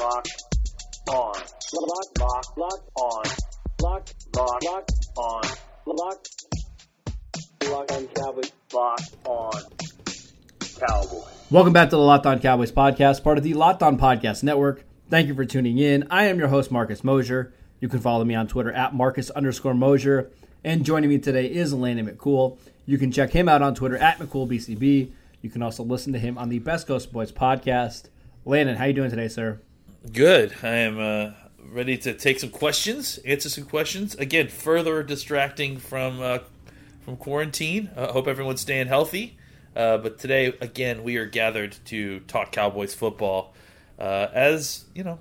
Locked on. Lock, lock, lock on. Lock, lock, lock on. Lock, lock on Cowboys. Lock on Cowboys. Welcome back to the Locked On Cowboys podcast, part of the Locked On Podcast Network. Thank you for tuning in. I am your host, Marcus Mosher. You can follow me on Twitter at Marcus underscore Mosher. And joining me today is Landon McCool. You can check him out on Twitter at McCoolBCB. You can also listen to him on the Best Coast Boys podcast. Landon, how you doing today, sir? Good. I am uh, ready to take some questions, answer some questions. Again, further distracting from uh, from quarantine. I uh, hope everyone's staying healthy. Uh, but today, again, we are gathered to talk Cowboys football. Uh, as you know,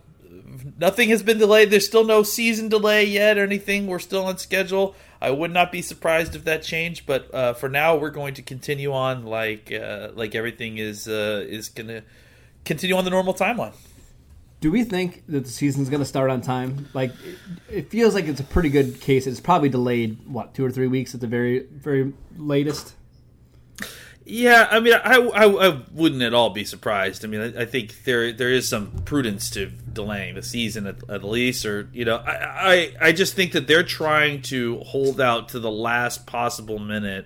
nothing has been delayed. There's still no season delay yet or anything. We're still on schedule. I would not be surprised if that changed, but uh, for now, we're going to continue on like uh, like everything is uh, is going to continue on the normal timeline. Do we think that the season's going to start on time? Like, it feels like it's a pretty good case. It's probably delayed what two or three weeks at the very very latest. Yeah, I mean, I, I, I, wouldn't at all be surprised. I mean, I, I, think there there is some prudence to delaying the season at, at least, or you know, I, I, I just think that they're trying to hold out to the last possible minute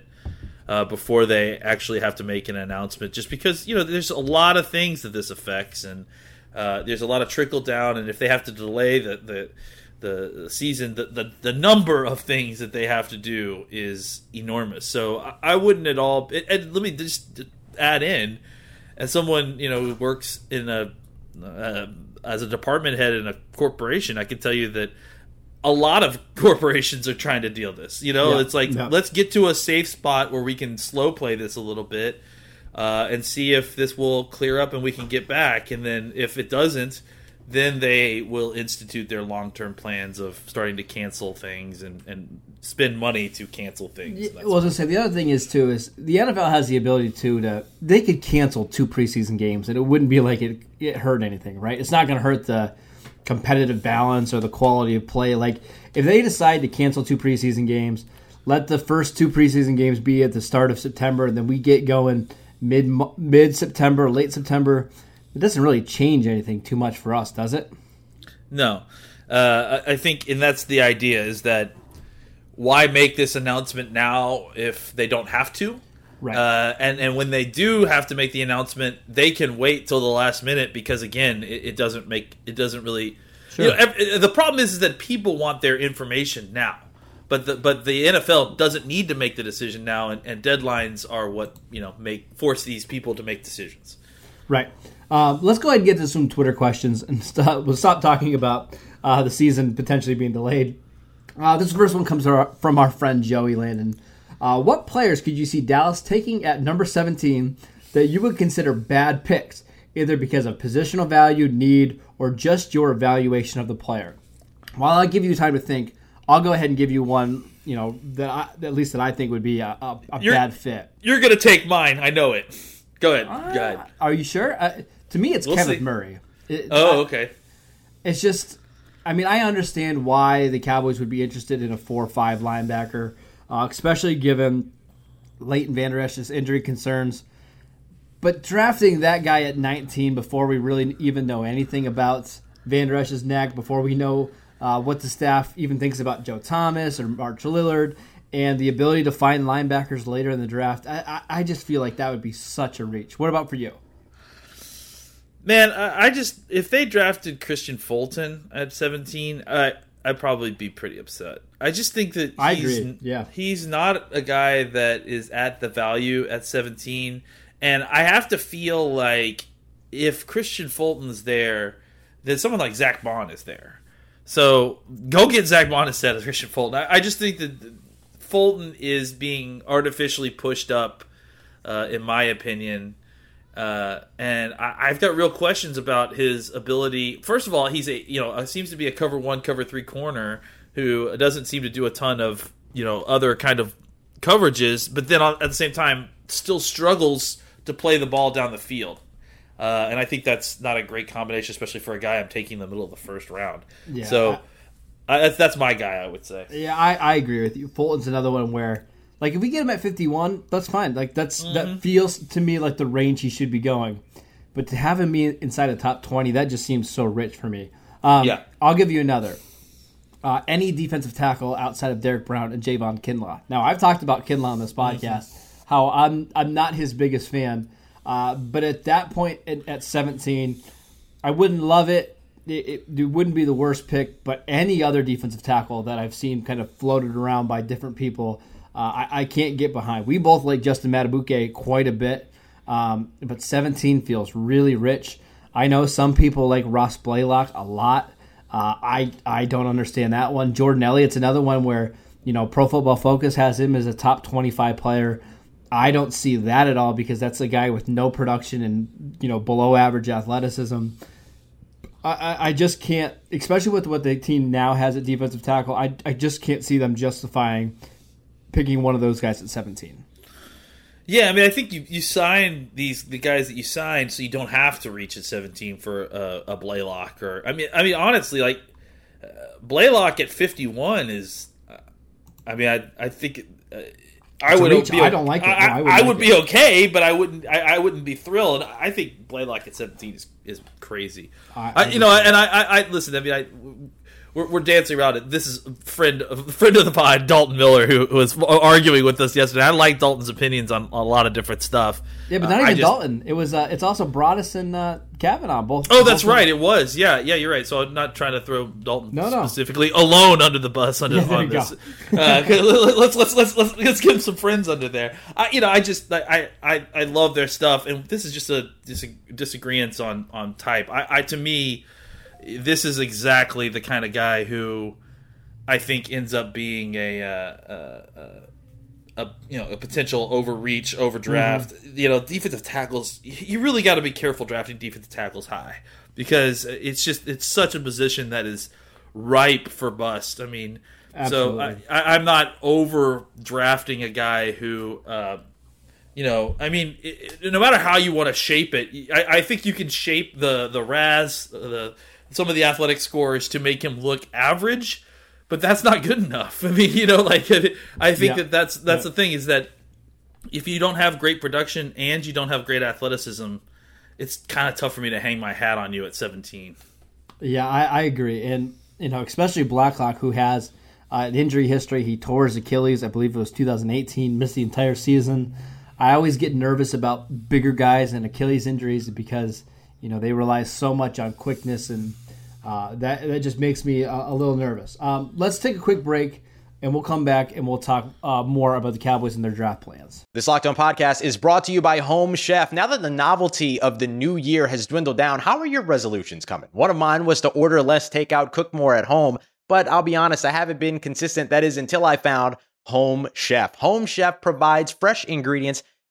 uh, before they actually have to make an announcement. Just because you know, there's a lot of things that this affects, and uh, there's a lot of trickle down, and if they have to delay the the the season, the, the, the number of things that they have to do is enormous. So I, I wouldn't at all. And let me just add in, as someone you know who works in a uh, as a department head in a corporation, I can tell you that a lot of corporations are trying to deal this. You know, yeah, it's like yeah. let's get to a safe spot where we can slow play this a little bit uh, and see if this will clear up and we can get back. And then if it doesn't, then they will institute their long term plans of starting to cancel things and, and spend money to cancel things. Well, I was gonna say the other thing is too is the NFL has the ability to to they could cancel two preseason games and it wouldn't be like it it hurt anything, right? It's not going to hurt the competitive balance or the quality of play. Like if they decide to cancel two preseason games, let the first two preseason games be at the start of September, and then we get going mid mid September, late September it doesn't really change anything too much for us, does it? No, uh, I think, and that's the idea: is that why make this announcement now if they don't have to? Right. Uh, and and when they do have to make the announcement, they can wait till the last minute because again, it, it doesn't make it doesn't really. Sure. You know, the problem is, is that people want their information now, but the but the NFL doesn't need to make the decision now, and, and deadlines are what you know make force these people to make decisions. Right. Uh, let's go ahead and get to some Twitter questions and st- we'll stop talking about uh, the season potentially being delayed. Uh, this first one comes from our friend Joey Landon. Uh, what players could you see Dallas taking at number 17 that you would consider bad picks, either because of positional value, need, or just your evaluation of the player? While I give you time to think, I'll go ahead and give you one. You know that I, at least that I think would be a, a, a bad fit. You're gonna take mine. I know it. Go ahead. Uh, Go ahead. Are you sure? Uh, to me, it's we'll Kenneth see. Murray. It, oh, okay. It's just, I mean, I understand why the Cowboys would be interested in a four-five linebacker, uh, especially given Leighton Vander Esch's injury concerns. But drafting that guy at 19 before we really even know anything about Vander Esch's neck, before we know uh, what the staff even thinks about Joe Thomas or March Lillard, and the ability to find linebackers later in the draft, I, I, I just feel like that would be such a reach. What about for you? Man, I, I just if they drafted Kristian Fulton at 17, I I'd probably be pretty upset. I just think that I agree. Yeah, he's not a guy that is at the value at 17, and I have to feel like if Kristian Fulton's there, then someone like Zach Baun is there. So go get Zach Baun instead of Kristian Fulton. I, I just think that Fulton is being artificially pushed up, uh, in my opinion Uh, and I, I've got real questions about his ability. First of all, he's a you know uh, seems to be a cover one, cover three corner who doesn't seem to do a ton of you know other kind of coverages, but then at the same time still struggles to play the ball down the field. Uh, and I think that's not a great combination, especially for a guy I'm taking in the middle of the first round. Yeah, so I, that's, that's my guy, I would say. Yeah, I, I agree with you. Fulton's another one where, like, if we get him at 51, that's fine. Like, that's that feels to me like the range he should be going. But to have him be inside the top 20, that just seems so rich for me. Um, Yeah. I'll give you another. Uh, any defensive tackle outside of Derrick Brown and Javon Kinlaw. Now, I've talked about Kinlaw on this podcast, how I'm I'm not his biggest fan. Uh, but at that point at, at 17, I wouldn't love it. It, it. it wouldn't be the worst pick, but any other defensive tackle that I've seen kind of floated around by different people, uh, I, I can't get behind. We both like Justin Madubuike quite a bit, um, but 17 feels really rich. I know some people like Ross Blacklock a lot. Uh, I I don't understand that one. Jordan Elliott's another one where you know Pro Football Focus has him as a top 25 player. I don't see that at all because that's a guy with no production and you know below average athleticism. I, I, just can't, especially with what the team now has at defensive tackle. I, I just can't see them justifying picking one of those guys at 17. Yeah, I mean, I think you you sign these the guys that you sign so you don't have to reach at 17 for a, a Blacklock or I mean, I mean honestly, like uh, Blacklock at 51 is, uh, I mean, I I think. Uh, I would reach, be. I don't like it. No, I, I I, like would be okay, but I wouldn't. I, I wouldn't be thrilled. I think Blacklock at seventeen is, is crazy. I- I, I you know, and I, I, I listen. I mean, I we're, we're dancing around it. This is a friend, friend of the pod, Dalton Miller, who, who was arguing with us yesterday. I like Dalton's opinions on, on a lot of different stuff. Yeah, but Uh, not I even just- Dalton. It was. Uh, it's also Broaddus and uh, Kavanaugh both. Oh, that's both- right. It was. Yeah, yeah, you're right. So I'm not trying to throw Dalton No, no. specifically alone under the bus under Yeah, on this. Uh, let's, let's let's let's let's get some friends under there. I, you know, I just I, I I love their stuff, and this is just a dis- disagreement on on type. I, I to me, this is exactly the kind of guy who I think ends up being a. Uh, uh, uh, a you know a potential overreach, overdraft. Mm-hmm. You know, defensive tackles. You really got to be careful drafting defensive tackles high because it's just it's such a position that is ripe for bust. I mean, so I, Absolutely. I'm not over drafting a guy who. Uh, you know, I mean, it, no matter how you want to shape it, I, I think you can shape the the RAS, the some of the athletic scores to make him look average, but that's not good enough. I mean, you know, like I think Yeah. that that's that's the thing is that if you don't have great production and you don't have great athleticism, it's kind of tough for me to hang my hat on you at 17. Yeah, I, I agree, and you know, especially Blacklock, who has uh, an injury history. He tore his Achilles, I believe it was 2018, missed the entire season. I always get nervous about bigger guys and Achilles injuries because you know they rely so much on quickness, and uh, that that just makes me a, a little nervous. Um, let's take a quick break, and we'll come back and we'll talk uh, more about the Cowboys and their draft plans. This Locked On podcast is brought to you by Home Chef. Now that the novelty of the new year has dwindled down, how are your resolutions coming? One of mine was to order less takeout, cook more at home, but I'll be honest, I haven't been consistent. That is until I found Home Chef. Home Chef provides fresh ingredients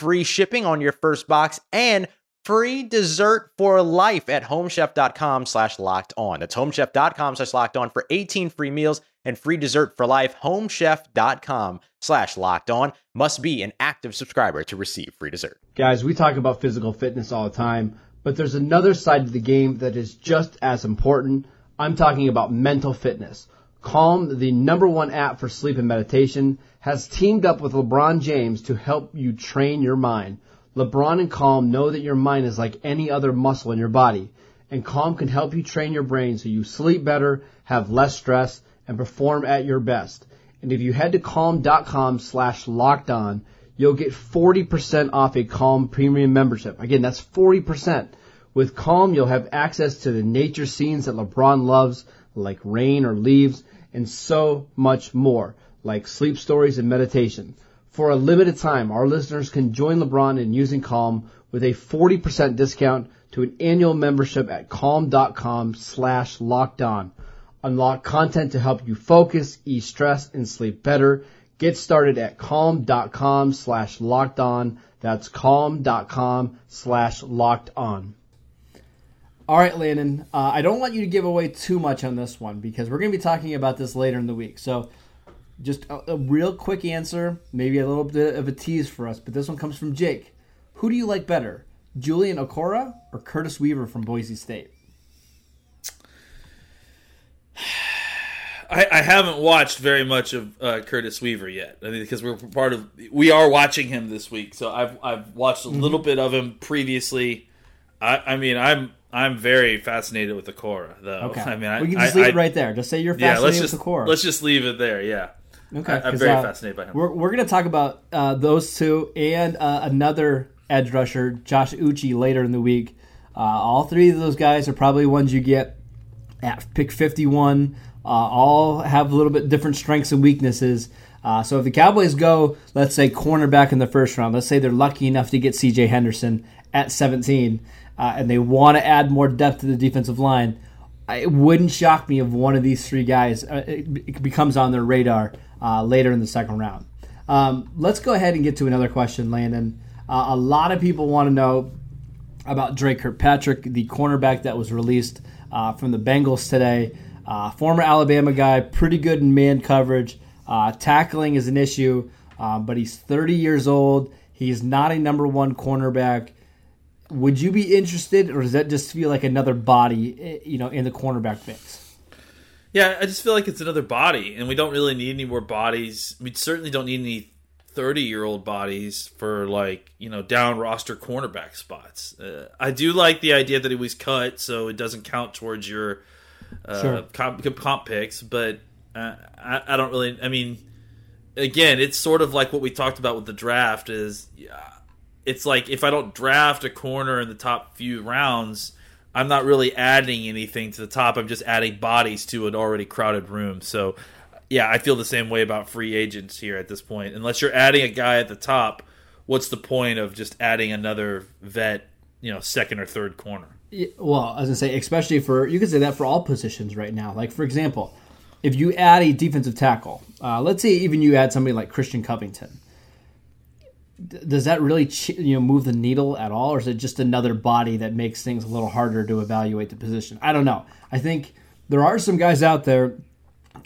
free shipping on your first box and free dessert for life at homechef.com slash locked on. That's homechef.com slash locked on for 18 free meals and free dessert for life. Homechef.com slash locked on must be an active subscriber to receive free dessert. Guys, we talk about physical fitness all the time, but there's another side to the game that is just as important. I'm talking about mental fitness. Calm, the number one app for sleep and meditation, has teamed up with LeBron James to help you train your mind. LeBron and Calm know that your mind is like any other muscle in your body, and Calm can help you train your brain so you sleep better, have less stress, and perform at your best. And if you head to calm.com slash locked on, you'll get 40% off a Calm premium membership. Again, that's 40%. With Calm, you'll have access to the nature scenes that LeBron loves, like rain or leaves, and so much more, like sleep stories and meditation. For a limited time, our listeners can join LeBron in using Calm with a 40% discount to an annual membership at calm.com slash locked on. Unlock content to help you focus, ease stress, and sleep better. Get started at calm.com slash locked on. That's calm.com slash locked on. All right, Landon, uh, I don't want you to give away too much on this one because we're going to be talking about this later in the week. So just a, a real quick answer, maybe a little bit of a tease for us, but this one comes from Jake. Who do you like better, Julian Okwara or Curtis Weaver from Boise State? I, I haven't watched very much of uh, Curtis Weaver yet. I mean, because we're part of we are watching him this week, so I've I've watched a Mm-hmm. little bit of him previously. I, I mean, I'm I'm very fascinated with the Cora, though. Okay. I mean, I, we can I- just leave I- it right there. Just say you're Yeah, fascinated let's with just the core. let's just leave it there. Yeah. Okay, I- I'm 'cause, very uh, fascinated by him. We're, we're going to talk about uh, those two and uh, another edge rusher, Josh Uche, later in the week. Uh, all three of those guys are probably ones you get at pick 51. Uh, all have a little bit different strengths and weaknesses. Uh, so if the Cowboys go, let's say, cornerback in the first round, let's say they're lucky enough to get C.J. Henderson at 17, uh, and they want to add more depth to the defensive line, it wouldn't shock me if one of these three guys uh, it becomes on their radar uh, later in the second round. Um, let's go ahead and get to another question, Landon. Uh, a lot of people want to know about Dre Kirkpatrick, the cornerback that was released uh, from the Bengals today. Uh, former Alabama guy, pretty good in man coverage. Uh, tackling is an issue, but he's 30 years old. He's not a number one cornerback. Would you be interested, or does that just feel like another body, eh, you know, in the cornerback mix? Yeah, I just feel like it's another body, and we don't really need any more bodies. We certainly don't need any thirty-year-old bodies for like you know down roster cornerback spots. Uh, I do like the idea that it was cut, so it doesn't count towards your uh, Sure. comp, comp picks. But uh, I, I don't really. I mean, again, it's sort of like what we talked about with the draft. Is yeah, it's like if I don't draft a corner in the top few rounds, I'm not really adding anything to the top. I'm just adding bodies to an already crowded room. So, yeah, I feel the same way about free agents here at this point. Unless you're adding a guy at the top, what's the point of just adding another vet, you know, second or third corner? Well, as I say, especially for you could say that for all positions right now. Like for example, if you add a defensive tackle, uh, let's say even you add somebody like Christian Covington, does that really you know move the needle at all, or is it just another body that makes things a little harder to evaluate the position? I don't know. I think there are some guys out there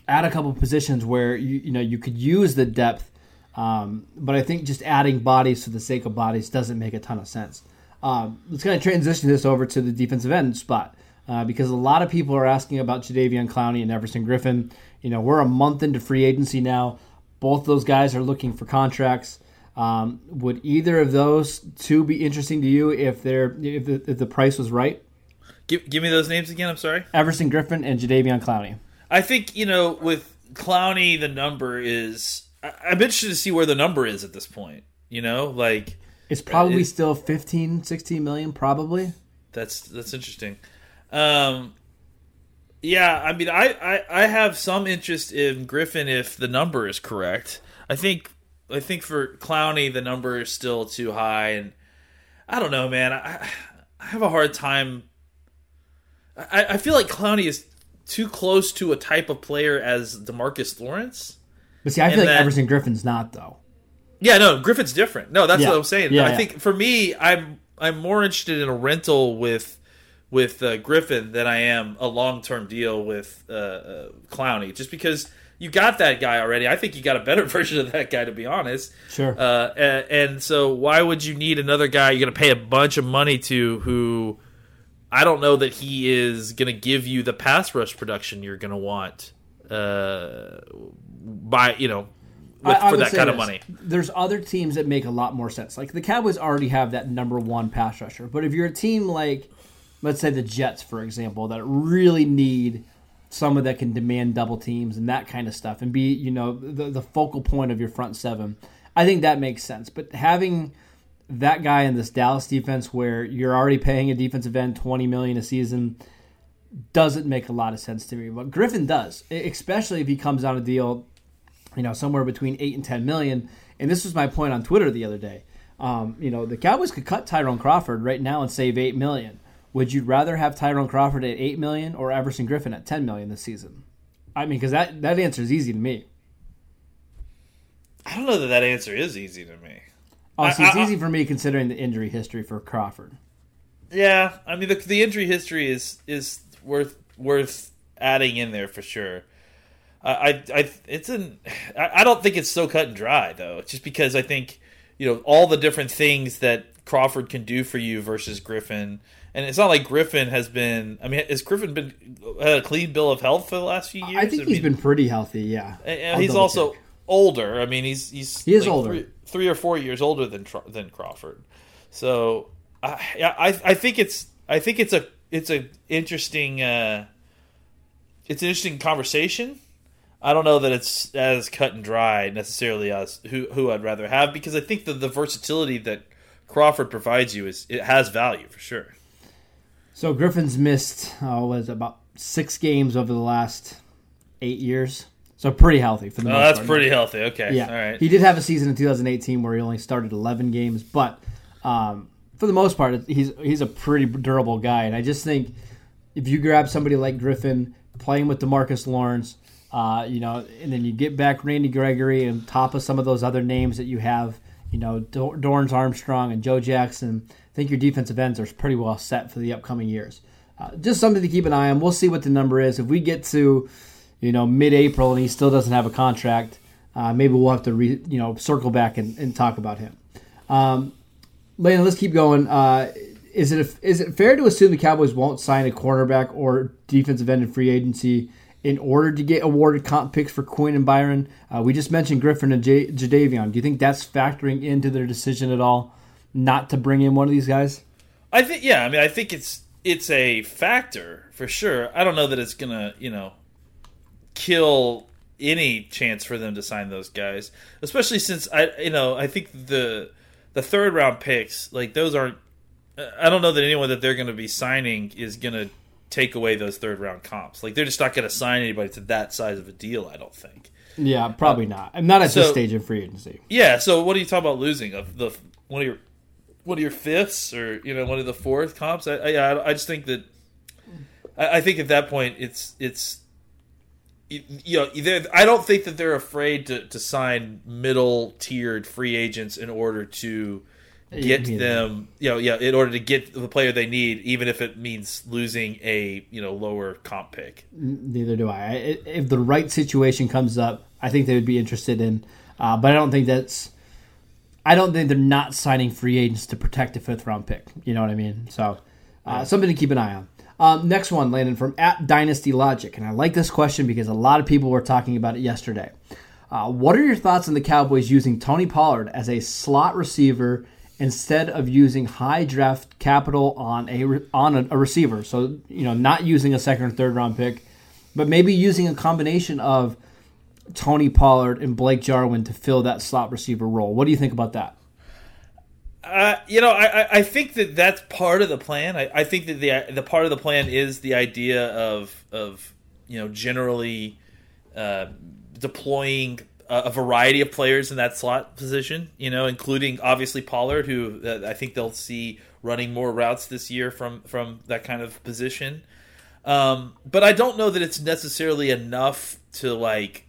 at a couple positions where you you know you could use the depth, um, but I think just adding bodies for the sake of bodies doesn't make a ton of sense. Um, let's kind of transition this over to the defensive end spot uh, because a lot of people are asking about Jadeveon Clowney and Everson Griffen. You know, we're a month into free agency now. Both those guys are looking for contracts. Um, would either of those two be interesting to you if they're if the, if the price was right? Give, give me those names again. I'm sorry. Everson Griffen and Jadeveon Clowney. I think you know with Clowney, the number is. I, I'm interested to see where the number is at this point. You know, like It's probably It- still 15, 16 million, probably. That's that's interesting. Um, yeah, I mean, I, I I have some interest in Griffen if the number is correct. I think I think for Clowney the number is still too high, and I don't know, man. I I have a hard time. I, I feel like Clowney is too close to a type of player as Demarcus Lawrence. But see, I feel like then- Everson Griffen's not though. Yeah, no, Griffen's different. No, that's Yeah. what I'm saying. Yeah, I yeah. think for me, I'm I'm more interested in a rental with with uh, Griffen than I am a long term deal with uh, uh, Clowney, just because you got that guy already. I think you got a better version of that guy, to be honest. Sure. Uh, and, and so, why would you need another guy you're going to pay a bunch of money to who I don't know that he is going to give you the pass rush production you're going to want uh, by, you know, with, I- I for that kind of money. There's other teams that make a lot more sense. Like the Cowboys already have that number one pass rusher, but if you're a team like, let's say the Jets, for example, that really need someone that can demand double teams and that kind of stuff, and be you know the the focal point of your front seven, I think that makes sense. But having that guy in this Dallas defense where you're already paying a defensive end 20 million a season doesn't make a lot of sense to me. But Griffen does, especially if he comes on a deal, you know, somewhere between 8 and 10 million. And this was my point on Twitter the other day. Um, you know, the Cowboys could cut Tyrone Crawford right now and save 8 million. Would you rather have Tyrone Crawford at 8 million or Everson Griffen at 10 million this season? I mean, because that, that answer is easy to me. I don't know that that answer is easy to me. Oh, see, it's I- I- easy for me considering the injury history for Crawford. Yeah, I mean the the injury history is is worth worth adding in there for sure. I I, I it's an I I don't think it's so cut and dry though. Just because I think you know all the different things that Crawford can do for you versus Griffen, and it's not like Griffen has been. I mean, has Griffen been had a clean bill of health for the last few years? I think he's mean, been pretty healthy, yeah. and- and he's also check. older. I mean, he's he's He is like older. three, three or four years older than than Crawford. So I, I I think it's I think it's a it's a interesting uh, it's an interesting conversation. I don't know that it's as cut and dry necessarily as who who I'd rather have because I think that the versatility that Crawford provides you is it has value for sure. So Griffen's missed uh, was about six games over the last eight years. So pretty healthy for the most. Oh, that's part. pretty healthy. Okay, Yeah, all right. he did have a season in 2018 where he only started 11 games, but um, for the most part, he's he's a pretty durable guy. And I just think if you grab somebody like Griffen playing with Demarcus Lawrence, uh, you know, and then you get back Randy Gregory and top of some of those other names that you have, you know, Dor- Dorance Armstrong and Joe Jackson. Think your defensive ends are pretty well set for the upcoming years. Uh, just something to keep an eye on. We'll see what the number is. If we get to, you know, mid-April and he still doesn't have a contract, uh, maybe we'll have to, re, you know, circle back and, and talk about him. Um, let's keep going. Uh, is it is it fair to assume the Cowboys won't sign a cornerback or defensive end in free agency in order to get awarded comp picks for Quinn and Byron? Uh, we just mentioned Griffen and J- Jadavion. Do you think that's factoring into their decision at all, not to bring in one of these guys? I think yeah. I mean, I think it's it's a factor for sure. I don't know that it's gonna you know kill any chance for them to sign those guys, especially since I you know I think the the third round picks like those aren't. I don't know that anyone that they're going to be signing is going to take away those third round comps. Like they're just not going to sign anybody to that size of a deal. I don't think. Yeah, probably um, not. I'm not at this so- stage in free agency. Yeah. So what are you talking about losing of the one of your one of your fifths or you know one of the fourth comps? I I, I just think that I, I think at that point it's it's you you know I don't think that they're afraid to, to sign middle tiered free agents in order to get them you know yeah in order to get the player they need even if it means losing a you know lower comp pick. Neither do I. I- If the right situation comes up, I think they would be interested in. Uh, but I don't think that's. I don't think they're not signing free agents to protect a fifth round pick. You know what I mean? So uh, something to keep an eye on. Um, next one, Landon from at Dynasty Logic, and I like this question because a lot of people were talking about it yesterday. Uh, what are your thoughts on the Cowboys using Tony Pollard as a slot receiver instead of using high draft capital on a on a, a receiver? So you know, not using a second or third round pick, but maybe using a combination of Tony Pollard and Blake Jarwin to fill that slot receiver role. What do you think about that? Uh, you know, I, I- think that that's part of the plan. I, I think that the the part of the plan is the idea of of you know generally uh, deploying a, a variety of players in that slot position. You know, including obviously Pollard, who uh, I think they'll see running more routes this year from from that kind of position. Um, but I don't know that it's necessarily enough to like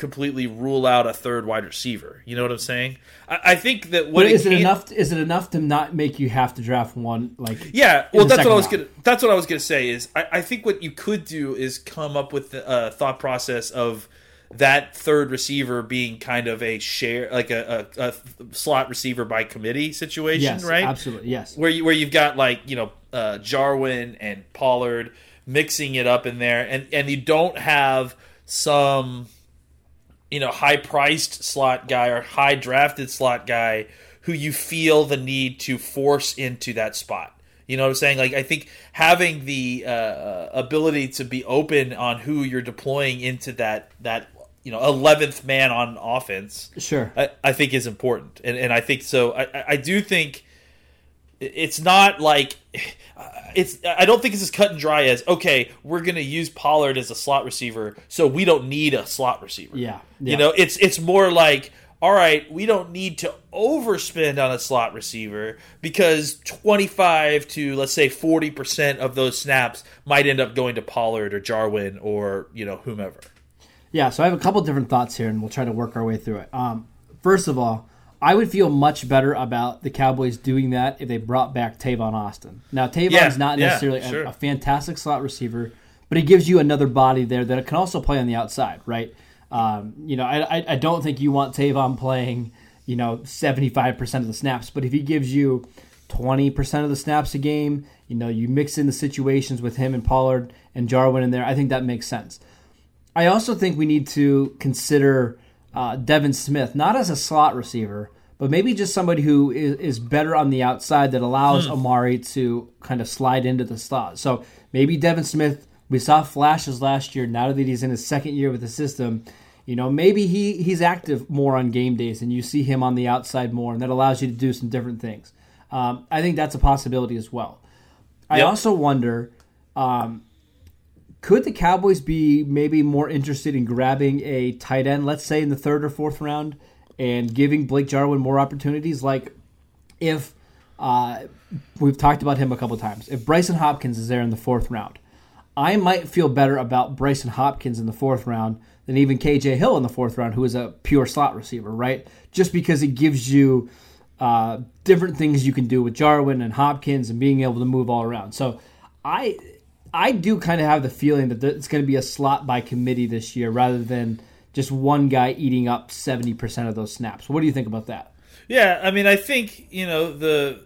completely rule out a third wide receiver. You know what I'm saying? I, I think that what is it can- enough? Is it enough to not make you have to draft one? Like Yeah, well, that's what I was second gonna. That's what I was gonna say. Is I, I think what you could do is come up with a thought process of that third receiver being kind of a share, like a, a, a slot receiver by committee situation, yes, right? absolutely, yes. Where you where you've got like you know uh, Jarwin and Pollard mixing it up in there, and and you don't have some you know high priced slot guy or high drafted slot guy who you feel the need to force into that spot. You know what I'm saying? Like I think having the uh, ability to be open on who you're deploying into that that you know eleventh man on offense. Sure. I, I think is important, and and I think so. I I- I do think it's not like it's. I don't think it's as cut and dry as okay, we're going to use Pollard as a slot receiver, so we don't need a slot receiver. Yeah, you know, it's it's more like. All right, we don't need to overspend on a slot receiver because 25 to let's say 40% of those snaps might end up going to Pollard or Jarwin or, you know, whomever. Yeah, so I have a couple different thoughts here, and we'll try to work our way through it. Um, first of all, I would feel much better about the Cowboys doing that if they brought back Tavon Austin. Now, Tavon's Yeah, not yeah, necessarily sure. a, a fantastic slot receiver, but he gives you another body there that can also play on the outside, right? Um, you know, I, I, I don't think you want Tavon playing, you know, 75% of the snaps, but if he gives you 20% of the snaps a game, you know, you mix in the situations with him and Pollard and Jarwin in there, I think that makes sense. I also think we need to consider uh, Devin Smith, not as a slot receiver, but maybe just somebody who is, is better on the outside that allows Amari to kind of slide into the slot. So maybe Devin Smith, we saw flashes last year. Now that he's in his second year with the system, you know, maybe he, he's active more on game days and you see him on the outside more, and that allows you to do some different things. Um, I think that's a possibility as well. I also wonder could the Cowboys be maybe more interested in grabbing a tight end, let's say in the third or fourth round, and giving Blake Jarwin more opportunities? Like if uh, we've talked about him a couple times, if Brycen Hopkins is there in the fourth round, I might feel better about Brycen Hopkins in the fourth round than even KJ Hill in the fourth round, who is a pure slot receiver, right? Just because it gives you uh, different things you can do with Jarwin and Hopkins and being able to move all around. So I I do kind of have the feeling that it's going to be a slot by committee this year rather than just one guy eating up 70% of those snaps. What do you think about that? Yeah, I mean, I think you know the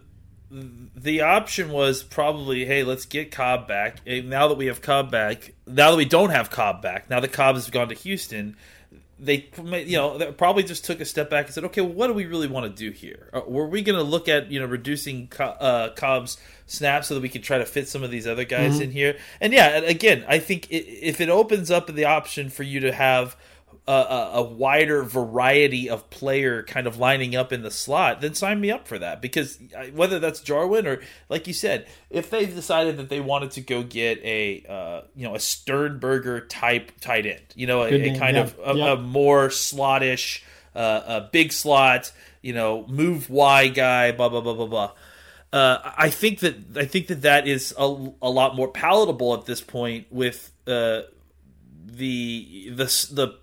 the option was probably, hey, let's get Cobb back. And now that we have Cobb back, now that we don't have Cobb back, now that Cobb has gone to Houston, they you know probably just took a step back and said, okay, well, what do we really want to do here? Were we going to look at you know reducing uh, Cobb's snaps so that we could try to fit some of these other guys in here? And yeah, again, I think if it opens up the option for you to have a, a, a wider variety of player kind of lining up in the slot, then sign me up for that. Because I- whether that's Jarwin or, like you said, if they've decided that they wanted to go get a uh, you know a Sternberger type tight end, you know, a, a kind yeah. of a, Yeah. a more slottish, uh, a big slot, you know, move Y guy, blah blah blah blah blah. Uh, I think that I think that that is a, a lot more palatable at this point with uh, the the the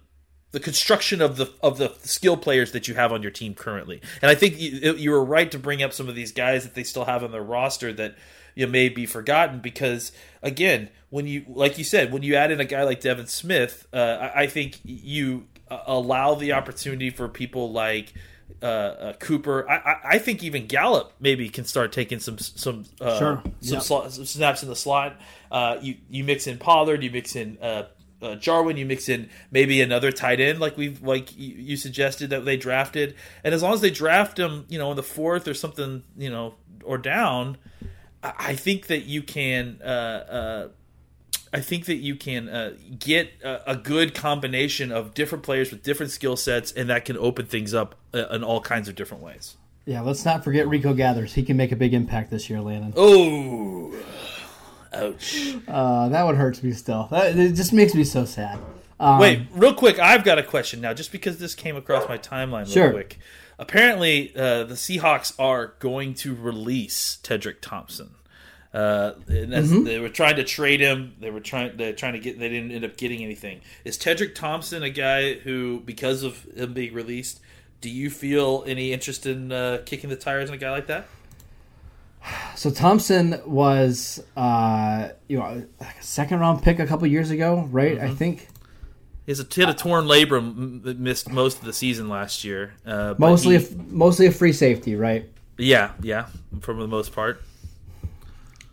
the construction of the of the skill players that you have on your team currently. And I think you, you were right to bring up some of these guys that they still have on their roster that you may be forgotten because again, when you like you said, when you add in a guy like Devin Smith, uh, I, I think you uh, allow the opportunity for people like. Uh, uh, Cooper, I, I, I think even Gallup maybe can start taking some some uh, Sure. some, slot, some snaps in the slot. Uh, you you mix in Pollard, you mix in uh, uh, Jarwin, you mix in maybe another tight end like we've like you, suggested that they drafted, and as long as they draft him, you know, in the fourth or something, you know, or down, I, I think that you can. I think that you can uh, get a, a good combination of different players with different skill sets, and that can open things up uh, in all kinds of different ways. Yeah, let's not forget Rico Gathers. He can make a big impact this year, Landon. Oh, ouch! Uh, that one hurts me still. That, it just makes me so sad. Um, Wait, real quick, I've got a question now, just because this came across my timeline real Sure. quick. Apparently, uh, the Seahawks are going to release Tedric Thompson. Uh, and Mm-hmm. They were trying to trade him. They were trying. They're trying to get. They didn't end up getting anything. Is Tedric Thompson a guy who, because of him being released, do you feel any interest in uh, kicking the tires on a guy like that? So Thompson was, uh, you know, a second round pick a couple years ago, right? Mm-hmm. I think He has a, had a torn labrum, missed most of the season last year. Uh, mostly, he- a, mostly a free safety, right? yeah, yeah, for the most part.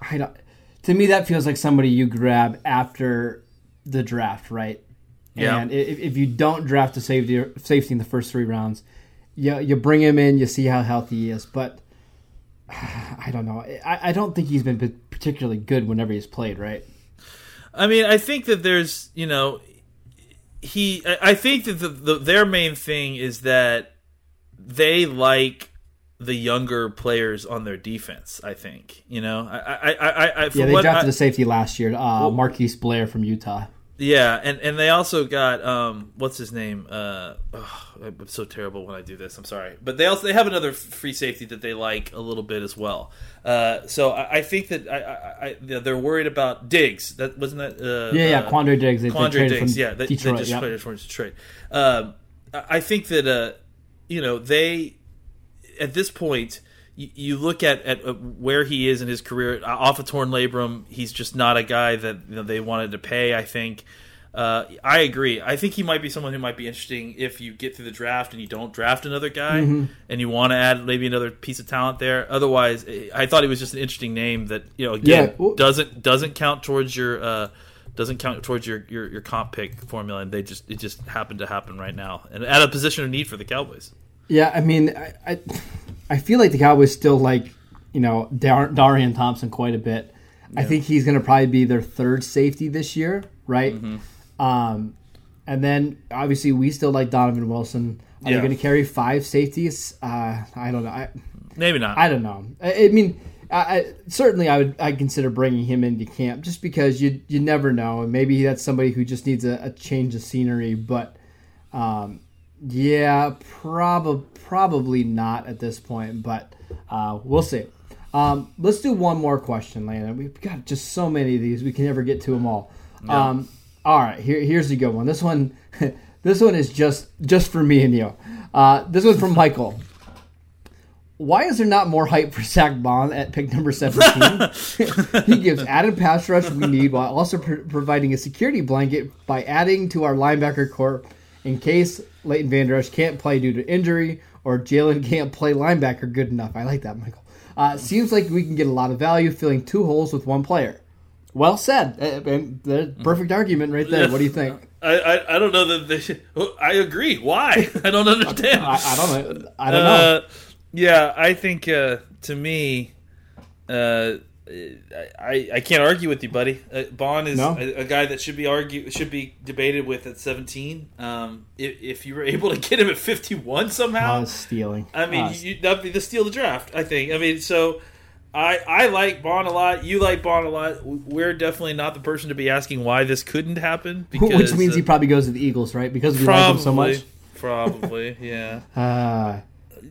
I don't, to me, that feels like somebody you grab after the draft, right? Yeah. And if, if you don't draft a safety safety in the first three rounds, you you bring him in, you see how healthy he is, but I don't know. I, I don't think he's been particularly good whenever he's played, right? I mean, I think that there's, you know, he. I think that the, the their main thing is that they like the younger players on their defense. I think you know. I I I, I yeah, they drafted I, a safety last year, uh, well, Marquise Blair from Utah. Yeah, and, and they also got um what's his name? Uh, oh, I'm so terrible when I do this. I'm sorry, but they also they have another free safety that they like a little bit as well. Uh, so I, I think that I, I, I, they're worried about Diggs. That wasn't that. Uh, yeah, yeah, uh, Quandre Diggs. They, Quandre Diggs. Yeah, they, Detroit, they just yep. traded from Detroit. Um, I think that uh, you know they at this point you, look at, at uh, where he is in his career off a of torn labrum. He's just not a guy that you know, they wanted to pay. I think. Uh, I agree. I think he might be someone who might be interesting if you get through the draft and you don't draft another guy mm-hmm. and you want to add maybe another piece of talent there. Otherwise, I thought he was just an interesting name that you know again yeah. doesn't doesn't count towards your uh, doesn't count towards your, your, your comp pick formula. And they just it just happened to happen right now and at a position of need for the Cowboys. Yeah, I mean, I, I I feel like the Cowboys still like you know Dar- Darian Thompson quite a bit. Yeah. I think he's going to probably be their third safety this year, right? Mm-hmm. Um, and then obviously we still like Donovan Wilson. Are yeah. they going to carry five safeties? Uh, I don't know. I, Maybe not. I don't know. I, I mean, I, certainly I would I consider bringing him into camp just because you you never know, and maybe that's somebody who just needs a, a change of scenery. But um, yeah, probably probably not at this point, but uh, we'll see. Um, let's do one more question, Landon. We've got just so many of these; we can never get to them all. Um, all right, here, here's a good one. This one, this one is just just for me and you. Uh, this one's from Michael. Why is there not more hype for Zack Baun at pick number 17? he gives added pass rush we need while also pr- providing a security blanket by adding to our linebacker core in case Leighton Vander Esch can't play due to injury or Jalen can't play linebacker good enough. I like that, Michael. Uh, seems like we can get a lot of value filling two holes with one player. Well said. Uh, and the perfect argument right there. What do you think? I, I, I don't know that they should. I agree. Why? I don't understand. I, I, don't know. I don't know. Uh, yeah, I think uh, to me, uh, I, I can't argue with you, buddy. Uh, Baun is no. a, a, guy that should be argue should be debated with at 17. Um, if, if you were able to get him at 51 somehow, oh, stealing. I mean, oh. you, that'd be the steal of the draft. I think. I mean, so I I like Baun a lot. You like Baun a lot. We're definitely not the person to be asking why this couldn't happen. Because, Which means uh, he probably goes to the Eagles, right? Because we probably, like him so much. Probably, yeah. Uh,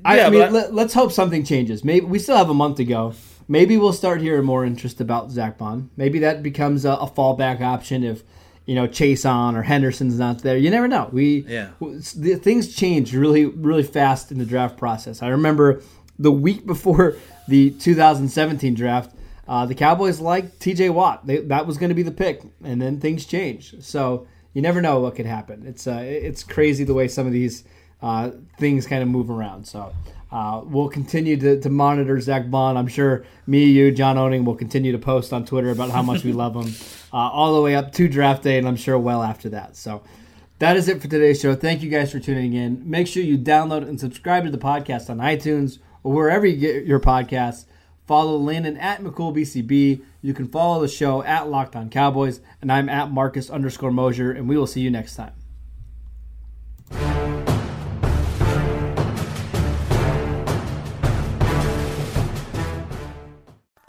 I, I mean, I, let, us hope something changes. Maybe we still have a month to go maybe we'll start hearing more interest about Zach Baun. Maybe that becomes a, a fallback option if you know Chaisson or Henderson's not there. You never know. We yeah. the, things change really really fast in the draft process. I remember the week before the 2017 draft, uh, the Cowboys liked T.J. Watt. They, that was going to be the pick, and then things changed. So you never know what could happen. It's uh, it's crazy the way some of these uh, things kind of move around. So uh, we'll continue to, to monitor Zach Baun. I'm sure me, you, John Owning will continue to post on Twitter about how much we love him uh, all the way up to draft day, and I'm sure well after that. So that is it for today's show. Thank you guys for tuning in. Make sure you download and subscribe to the podcast on iTunes or wherever you get your podcasts. Follow Landon at McCoolBCB. You can follow the show at Locked On Cowboys, and I'm at Marcus underscore Mosher, and we will see you next time.